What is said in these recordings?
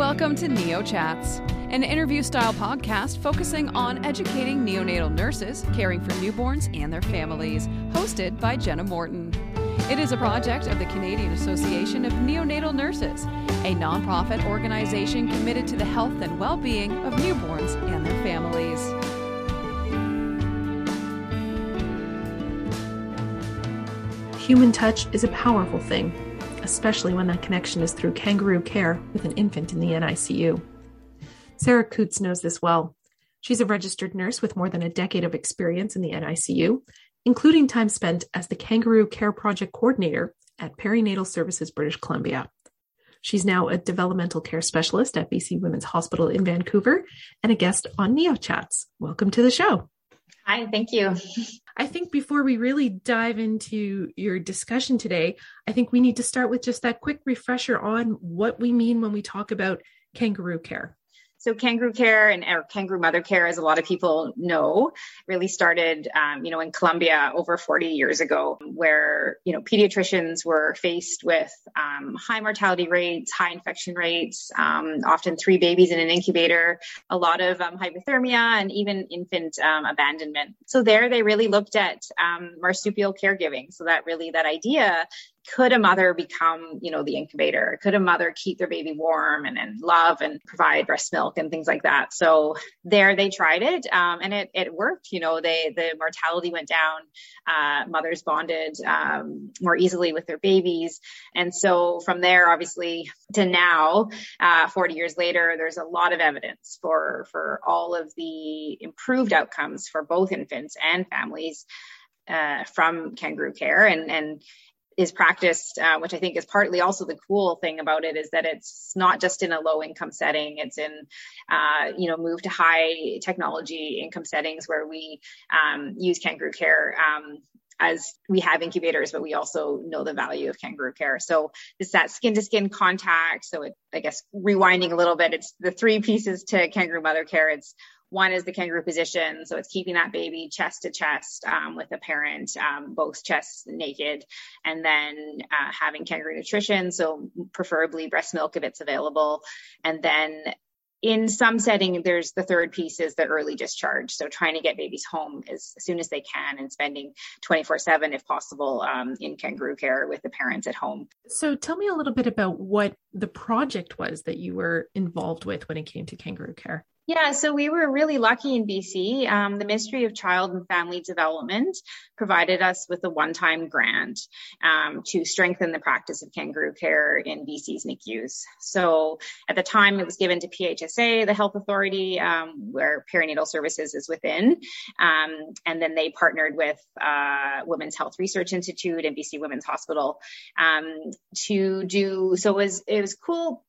Welcome to Neo Chats, an interview style podcast focusing on educating neonatal nurses caring for newborns and their families, hosted by Jenna Morton. It is a project of the Canadian Association of Neonatal Nurses, a nonprofit organization committed to the health and well being of newborns and their families. Human touch is a powerful thing, especially when that connection is through kangaroo care with an infant in the NICU. Sarah Coutts knows this well. She's a registered nurse with more than a decade of experience in the NICU, including time spent as the Kangaroo Care Project Coordinator at Perinatal Services British Columbia. She's now a developmental care specialist at BC Women's Hospital in Vancouver and a guest on Neo Chats. Welcome to the show. Hi, thank you. I think before we really dive into your discussion today, I think we need to start with just that quick refresher on what we mean when we talk about kangaroo care. So kangaroo care and or kangaroo mother care, as a lot of people know, really started, um, you know, in Colombia over 40 years ago, where you know pediatricians were faced with um, high mortality rates, high infection rates, um, often three babies in an incubator, a lot of um, hypothermia, and even infant um, abandonment. So there, they really looked at um, marsupial caregiving. So that really that idea could a mother become, you know, the incubator? Could a mother keep their baby warm and, and love and provide breast milk and things like that? So there they tried it um, and it, it worked. You know, they, the mortality went down. Uh, mothers bonded um, more easily with their babies. And so from there, obviously to now, uh, 40 years later, there's a lot of evidence for, for all of the improved outcomes for both infants and families. Uh, from kangaroo care and and is practiced, uh, which I think is partly also the cool thing about it, is that it's not just in a low income setting. It's in, uh, you know, move to high technology income settings where we um, use kangaroo care. Um, as we have incubators, but we also know the value of kangaroo care. So it's that skin to skin contact. So it, I guess rewinding a little bit, it's the three pieces to kangaroo mother care. It's one is the kangaroo position. So it's keeping that baby chest to chest um, with the parent, um, both chests naked, and then uh, having kangaroo nutrition. So preferably breast milk if it's available. And then in some setting, there's the third piece is the early discharge. So trying to get babies home as, soon as they can and spending 24 seven, if possible, um, in kangaroo care with the parents at home. So tell me a little bit about what the project was that you were involved with when it came to kangaroo care. Yeah, so we were really lucky in BC. Um, the Ministry of Child and Family Development provided us with a one time grant um, to strengthen the practice of kangaroo care in BC's NICUs. So at the time, it was given to PHSA, the health authority, um, where perinatal services is within. Um, and then they partnered with uh, Women's Health Research Institute and BC Women's Hospital um, to do so. It was, it was cool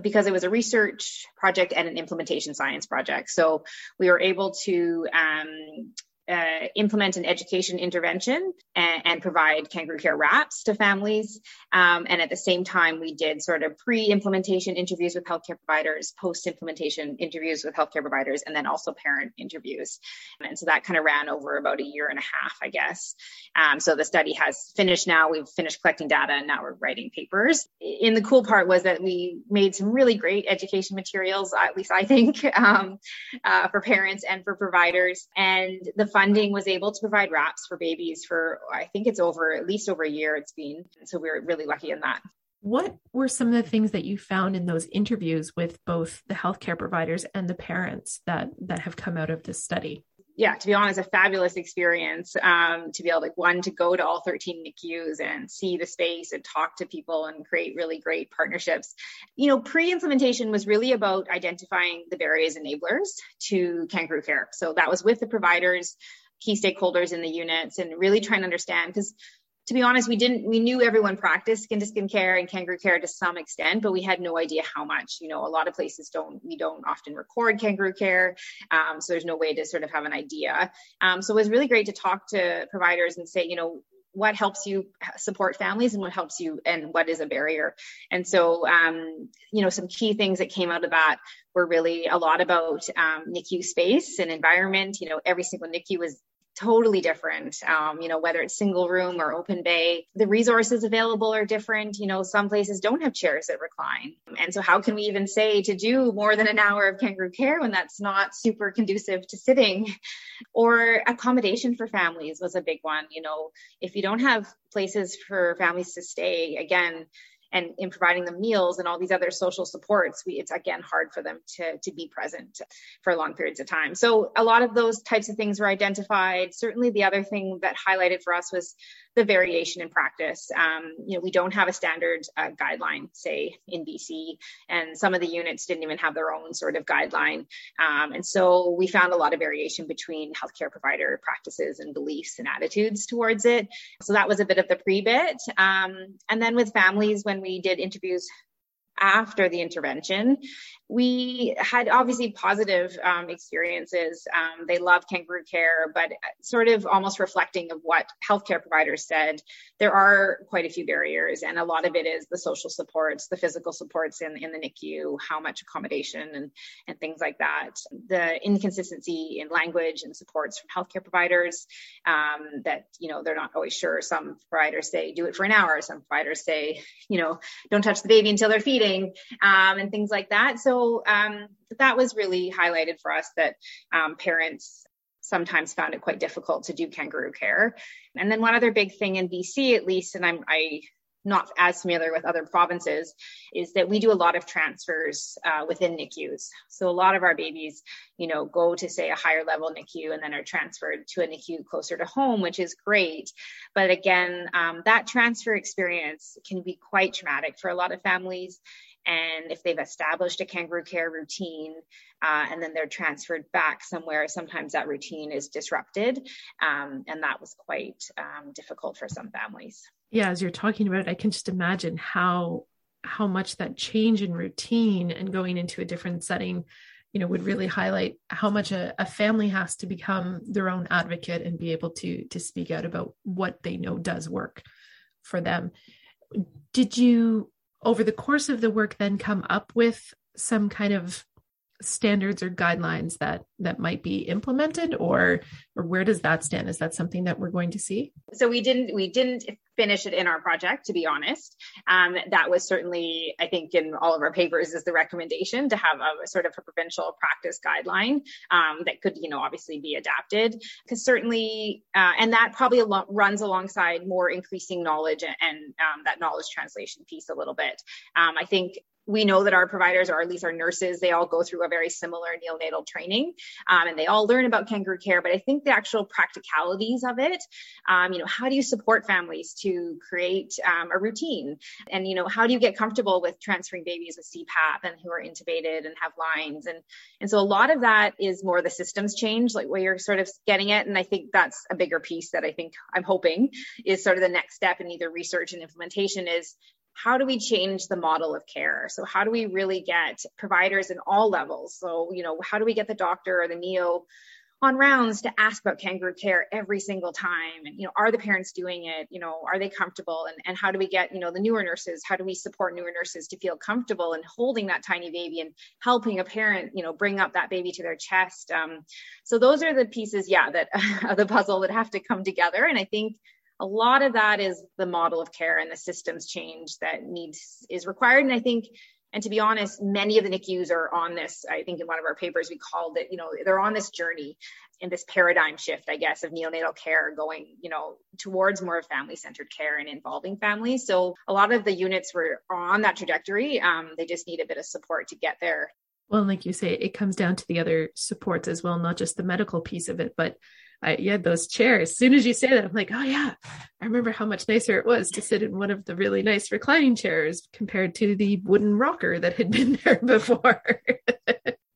because it was a research project and an implementation science project. So we were able to um, uh, implement an education intervention and, and, provide kangaroo care wraps to families. Um, and at the same time, we did sort of pre-implementation interviews with healthcare providers, post-implementation interviews with healthcare providers, and then also parent interviews. And so that kind of ran over about a year and a half, I guess. Um, so the study has finished now. We've finished collecting data, and now we're writing papers. And the cool part was that we made some really great education materials, at least I think, um, uh, for parents and for providers. And the funding was able to provide wraps for babies for I think it's over at least over a year it's been. So we are really lucky in that. What were some of the things that you found in those interviews with both the healthcare providers and the parents that that have come out of this study? Yeah, to be honest, a fabulous experience um, to be able to one to go to all 13 NICUs and see the space and talk to people and create really great partnerships. You know, pre-implementation was really about identifying the various enablers to kangaroo care. So that was with the providers, key stakeholders in the units, and really trying to understand because to be honest, we didn't, we knew everyone practiced skin to skin care and kangaroo care to some extent, but we had no idea how much. You know, a lot of places don't, we don't often record kangaroo care. Um, so there's no way to sort of have an idea. Um, so it was really great to talk to providers and say, you know, what helps you support families and what helps you and what is a barrier and so um, you know some key things that came out of that were really a lot about um, nicu space and environment you know every single nicu was totally different. Um, you know, whether it's single room or open bay, the resources available are different. You know, some places don't have chairs that recline. And so, how can we even say to do more than an hour of kangaroo care when that's not super conducive to sitting? Or accommodation for families was a big one. You know, if you don't have places for families to stay, again, and in providing them meals and all these other social supports, we, it's again hard for them to, to be present for long periods of time. So a lot of those types of things were identified. Certainly the other thing that highlighted for us was the variation in practice. Um, you know, we don't have a standard uh, guideline, say in BC, and some of the units didn't even have their own sort of guideline. Um, and so we found a lot of variation between healthcare provider practices and beliefs and attitudes towards it. So that was a bit of the pre bit. Um, and then with families, when we did interviews after the intervention. We had obviously positive um, experiences. Um, they love kangaroo care, but sort of almost reflecting of what healthcare providers said, there are quite a few barriers, and a lot of it is the social supports, the physical supports in, in the NICU, how much accommodation and, and things like that, the inconsistency in language and supports from healthcare providers um, that, you know, they're not always sure. Some providers say do it for an hour, some providers say, you know, don't touch the baby until they're feeding um, and things like that. So um, that was really highlighted for us that um, parents sometimes found it quite difficult to do kangaroo care. And then one other big thing in BC, at least, and I'm I not as familiar with other provinces is that we do a lot of transfers uh, within NICUs. So a lot of our babies, you know, go to say a higher level NICU and then are transferred to a NICU closer to home, which is great. But again, um, that transfer experience can be quite traumatic for a lot of families. And if they've established a kangaroo care routine uh, and then they're transferred back somewhere, sometimes that routine is disrupted. Um, and that was quite um, difficult for some families. Yeah, as you're talking about it, I can just imagine how how much that change in routine and going into a different setting you know would really highlight how much a, a, family has to become their own advocate and be able to to speak out about what they know does work for them did you over the course of the work then come up with some kind of standards or guidelines that that might be implemented or or where does that stand? Is that something that we're going to see? So we didn't we didn't finish it in our project to be honest. Um, that was certainly i think in all of our papers is the recommendation to have a, a sort of a provincial practice guideline um, that could you know obviously be adapted. Because certainly uh, and that probably runs alongside more increasing knowledge and, and um, that knowledge translation piece a little bit. Um, i think we know that our providers, or at least our nurses, they all go through a very similar neonatal training, um, and they all learn about kangaroo care. But I think the actual practicalities of it, um, you know, how do you support families to create um, a routine, and you know, how do you get comfortable with transferring babies with CPAP and who are intubated and have lines, and and so a lot of that is more the systems change, like where you're sort of getting it, and I think that's a bigger piece that I think I'm hoping is sort of the next step in either research and implementation is how do we change the model of care? So how do we really get providers in all levels? So, you know, how do we get the doctor or the neo on rounds to ask about kangaroo care every single time? And you know are the parents doing it? You know are they comfortable? And, and how do we get you know the newer nurses how do we support newer nurses to feel comfortable and holding that tiny baby and helping a parent you know bring up that baby to their chest? Um, so those are the pieces yeah that the puzzle that have to come together. And i think a lot of that is the model of care and the systems change that needs is required. And I think, and to be honest, many of the NICUs are on this. I think in one of our papers we called it, you know, they're on this journey in this paradigm shift, I guess, of neonatal care going, you know, towards more of family-centered care and involving families. So a lot of the units were on that trajectory. Um, they just need a bit of support to get there. Well, like you say, it comes down to the other supports as well, not just the medical piece of it, but I, you had those chairs. As soon as you say that, I'm like, oh yeah, I remember how much nicer it was to sit in one of the really nice reclining chairs compared to the wooden rocker that had been there before.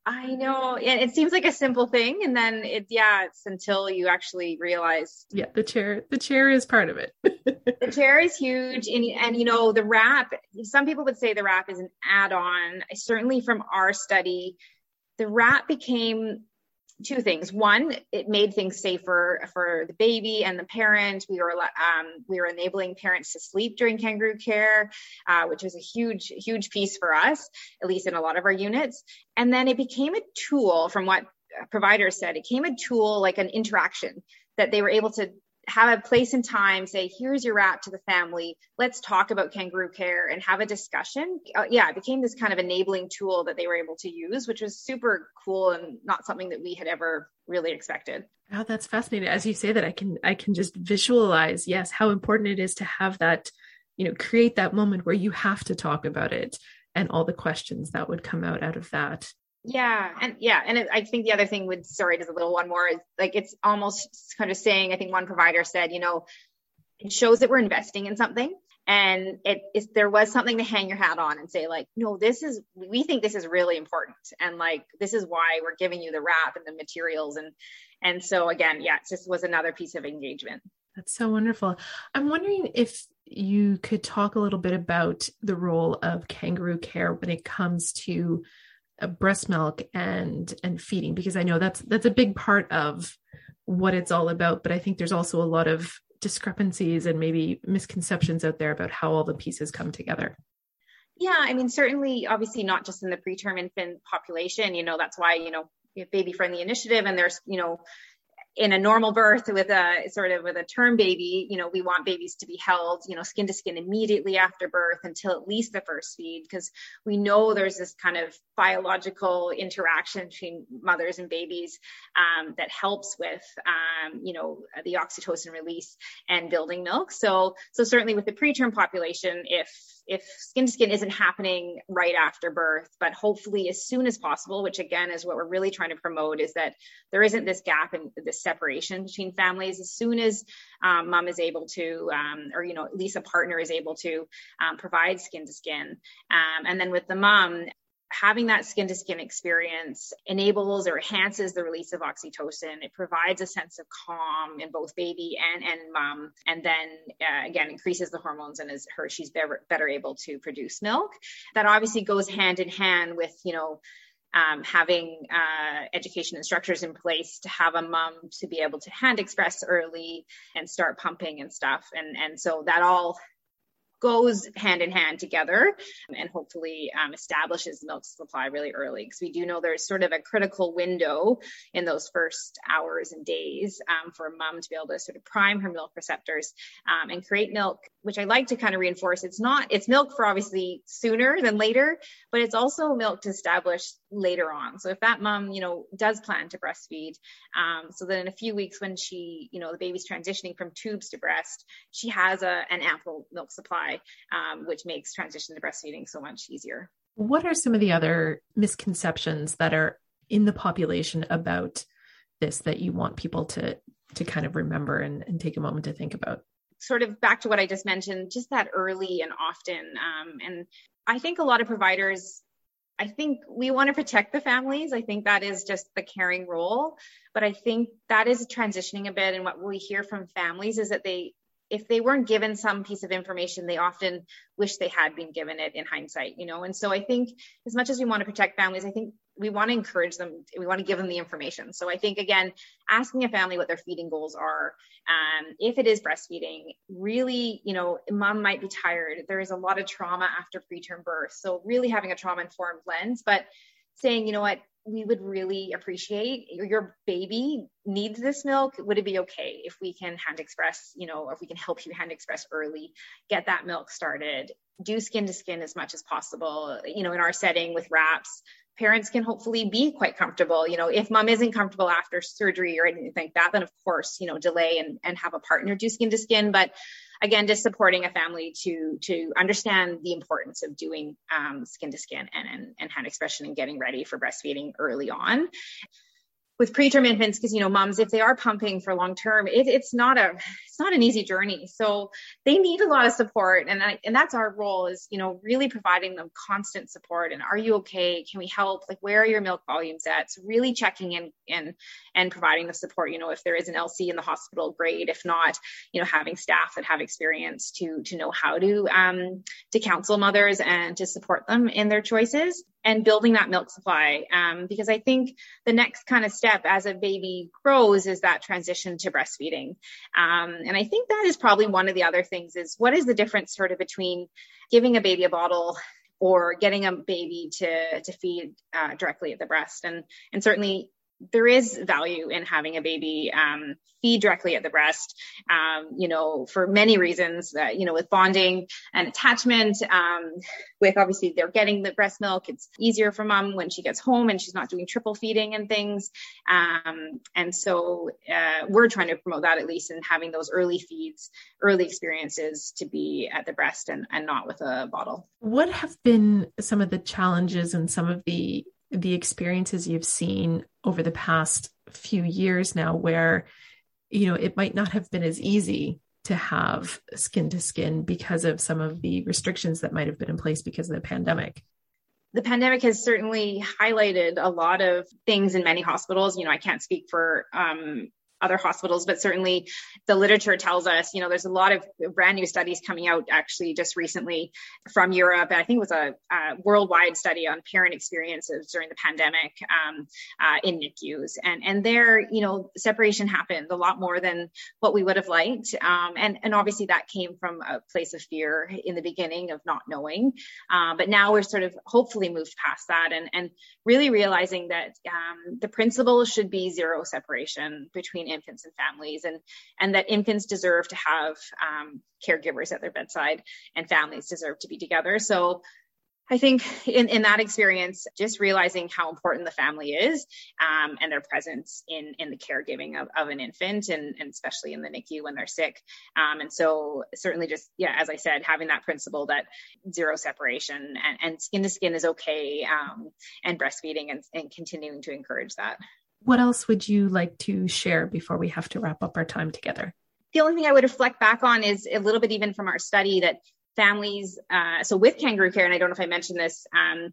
I know. And it seems like a simple thing. And then it, yeah, it's until you actually realize. Yeah, the chair, the chair is part of it. the chair is huge. And, and, you know, the wrap, some people would say the wrap is an add on. Certainly from our study, the wrap became two things. One, it made things safer for the baby and the parent. We were um, we were enabling parents to sleep during kangaroo care, uh, which was a huge huge piece for us, at least in a lot of our units. And then it became a tool, from what providers said, it became a tool like an interaction that they were able to have a place and time say here's your rat to the family let's talk about kangaroo care and have a discussion. Uh, yeah it became this kind of enabling tool that they were able to use which was super cool and not something that we had ever really expected. Oh that's fascinating. As you say that i can i can just visualize yes how important it is to have that you know create that moment where you have to talk about it and all the questions that would come out out of that yeah, and yeah, and it, I think the other thing with sorry, just a little one more is like it's almost kind of saying. I think one provider said, you know, it shows that we're investing in something, and it is there was something to hang your hat on and say like, no, this is we think this is really important, and like this is why we're giving you the wrap and the materials, and and so again, yeah, it just was another piece of engagement. That's so wonderful. I'm wondering if you could talk a little bit about the role of kangaroo care when it comes to breast milk and and feeding because I know that's that's a big part of what it's all about but I think there's also a lot of discrepancies and maybe misconceptions out there about how all the pieces come together. Yeah, I mean certainly obviously not just in the preterm infant population, you know that's why, you know, we have baby friendly initiative and there's, you know, in a normal birth with a sort of with a term baby, you know, we want babies to be held, you know, skin to skin immediately after birth until at least the first feed, because we know there's this kind of biological interaction between mothers and babies um, that helps with, um, you know, the oxytocin release and building milk. So, so certainly with the preterm population, if if skin to skin isn't happening right after birth, but hopefully as soon as possible, which again is what we're really trying to promote, is that there isn't this gap and this separation between families. As soon as um, mom is able to, um, or you know, at least a partner is able to um, provide skin to skin, um, and then with the mom, having that skin to skin experience enables or enhances the release of oxytocin. It provides a sense of calm in both baby and, and mom. And then uh, again, increases the hormones and is her, she's better, better able to produce milk. That obviously goes hand in hand with, you know, um, having uh, education and structures in place to have a mom to be able to hand express early and start pumping and stuff. And, and so that all goes hand in hand together and hopefully um, establishes milk supply really early. Because we do know there's sort of a critical window in those first hours and days um, for a mom to be able to sort of prime her milk receptors um, and create milk which i like to kind of reinforce. It's not it's milk for obviously sooner than later but it's also milk to establish later on. So if that mom you know does plan to breastfeed um, so then in a few weeks when she you know the baby's transitioning from tubes to breast she has a, an ample milk supply supply, um, which makes transition to breastfeeding so much easier. What are some of the other misconceptions that are in the population about this that you want people to to kind of remember and, and take a moment to think about? Sort of back to what I just mentioned, just that early and often. Um, and I think a lot of providers I think we want to protect the families. I think that is just the caring role. But I think that is transitioning a bit. And what we hear from families is that they if they weren't given some piece of information, they often wish they had been given it in hindsight, you know? And so I think as much as we want to protect families, I think we want to encourage them, we want to give them the information. So I think, again, asking a family what their feeding goals are, um, if it is breastfeeding, really, you know, mom might be tired. There is a lot of trauma after preterm birth. So really having a trauma informed lens, but saying, you know what, we would really appreciate your baby needs this milk would it be okay if we can hand express you know if we can help you hand express early get that milk started do skin to skin as much as possible you know in our setting with wraps. Parents can hopefully be quite comfortable you know if mom isn't comfortable after surgery or anything like that then of course you know delay and, and have a partner do skin to skin but again, just supporting a family to to understand the importance of doing um, skin to skin and, and and hand expression and getting ready for breastfeeding early on with preterm infants because you know moms if they are pumping for long term it, it's not a it's not an easy journey. So they need a lot of support and I, and that's our role is you know really providing them constant support and are you okay? Can we help? Like where are your milk volumes at? So really checking in and and providing the support you know if there is an lc in the hospital great. If not you know having staff that have experience to to know how to um to counsel mothers and to support them in their choices and building that milk supply. Um, because I think the next kind of step as a baby grows is that transition to breastfeeding. Um, and I think that is probably one of the other things is what is the difference sort of between giving a baby a bottle or getting a baby to to feed uh, directly at the breast and and certainly there is value in having a baby um, feed directly at the breast, um, you know, for many reasons, that, you know, with bonding and attachment, um, with obviously they're getting the breast milk. It's easier for mom when she gets home and she's not doing triple feeding and things. Um, and so uh, we're trying to promote that at least in having those early feeds, early experiences to be at the breast and, and not with a bottle. What have been some of the challenges and some of the the experiences you've seen over the past few years now where you know it might not have been as easy to have skin to skin because of some of the restrictions that might have been in place because of the pandemic the pandemic has certainly highlighted a lot of things in many hospitals. You know, I can't speak for um, other hospitals, but certainly the literature tells us, you know, there's a lot of brand new studies coming out actually just recently from Europe. And I think it was a, a worldwide study on parent experiences during the pandemic um, uh, in NICUs. And, and there, you know, separation happened a lot more than what we would have liked. Um, and, and obviously that came from a place of fear in the beginning of not knowing. Uh, but now we're sort of hopefully moved past that and, and really realizing that um, the principle should be zero separation between between infants and families and and that infants deserve to have um, caregivers at their bedside and families deserve to be together so I think in, in that experience, just realizing how important the family is um, and their presence in, in the caregiving of, of an infant and, and, especially in the NICU when they're sick. Um, and so certainly just, yeah, as I said, having that principle that zero separation and, skin to skin is okay um, and breastfeeding and, and continuing to encourage that. What else would you like to share before we have to wrap up our time together? The only thing I would reflect back on is a little bit even from our study that families, uh, so with kangaroo care, and I don't know if I mentioned this, um,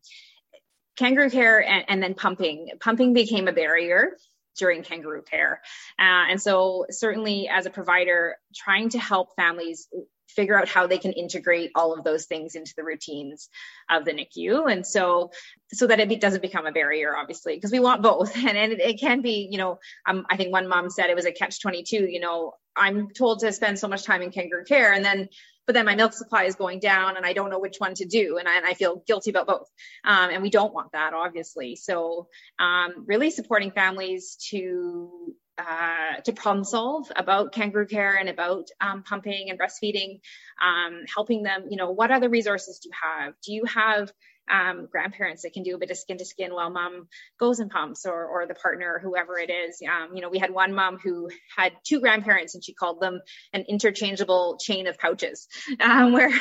kangaroo care and, and, then pumping, pumping became a barrier during kangaroo care. Uh, and so certainly as a provider, trying to help families figure out how they can integrate all of those things into the routines of the NICU. And so, so that it doesn't become a barrier, obviously, because we want both. And, and it, it, can be, you know, um, I think one mom said it was a catch 22, you know, I'm told to spend so much time in kangaroo care and then, but then my milk supply is going down and I don't know which one to do. And I, and I feel guilty about both. Um, and we don't want that, obviously. So, um, really supporting families to uh, to problem solve about kangaroo care and about um, pumping and breastfeeding, um, helping them, you know, what other resources do you have? Do you have um, grandparents that can do a bit of skin to skin while mom goes and pumps or, or the partner or whoever it is. Um, you know, we had one mom who had two grandparents and she called them an interchangeable chain of pouches um, where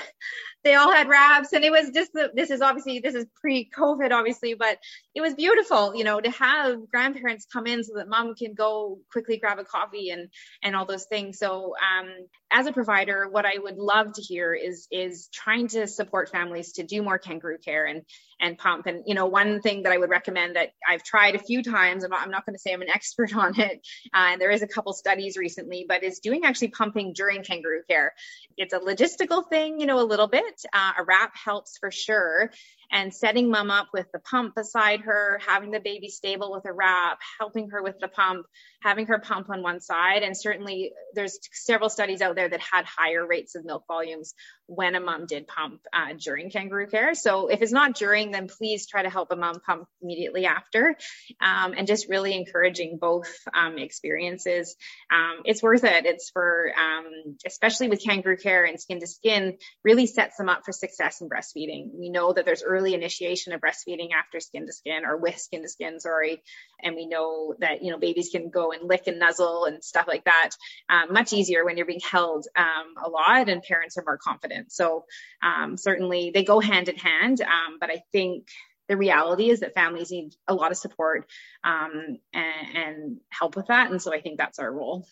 they all had wraps and it was just the, this is obviously this is pre-covid obviously but it was beautiful you know to have grandparents come in so that mom can go quickly grab a coffee and and all those things. So um, as a provider what i would love to hear is is trying to support families to do more kangaroo care and and pump. And you know one thing that i would recommend that i've tried a few times i'm not, not going to say i'm an expert on it uh, and there is a couple studies recently but is doing actually pumping during kangaroo care. It's a logistical thing you know a little bit uh, a wrap helps for sure and setting mom up with the pump beside her, having the baby stable with a wrap, helping her with the pump, having her pump on one side. And certainly there's several studies out there that had higher rates of milk volumes when a mom did pump uh, during kangaroo care. So if it's not during, then please try to help a mom pump immediately after. Um, and just really encouraging both um, experiences. Um, it's worth it. It's for, um, especially with kangaroo care and skin to skin, really sets them up for success in breastfeeding. We know that there's early initiation of breastfeeding after skin to skin or with skin to skin, sorry. And we know that, you know, babies can go and lick and nuzzle and stuff like that um, much easier when you're being held um, a lot and parents are more confident. So um, certainly they go hand in hand. Um, but I think the reality is that families need a lot of support um, and, and help with that. And so I think that's our role.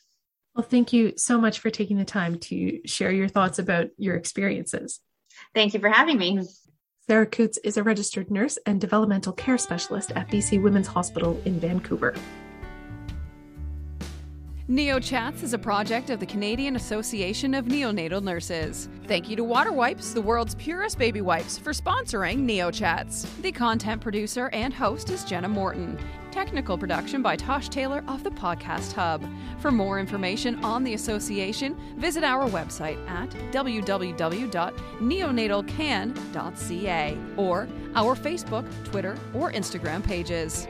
Well, thank you so much for taking the time to share your thoughts about your experiences. Thank you for having me. Sarah Coutts is a registered nurse and developmental care specialist at BC Women's Hospital in Vancouver. Neo Chats is a project of the Canadian Association of Neonatal Nurses. Thank you to Water Wipes, the world's purest baby wipes, for sponsoring Neo Chats. The content producer and host is Jenna Morton. Technical production by Tosh Taylor of the Podcast Hub. For more information on the association, visit our website at www.neonatalcan.ca or our Facebook, Twitter, or Instagram pages.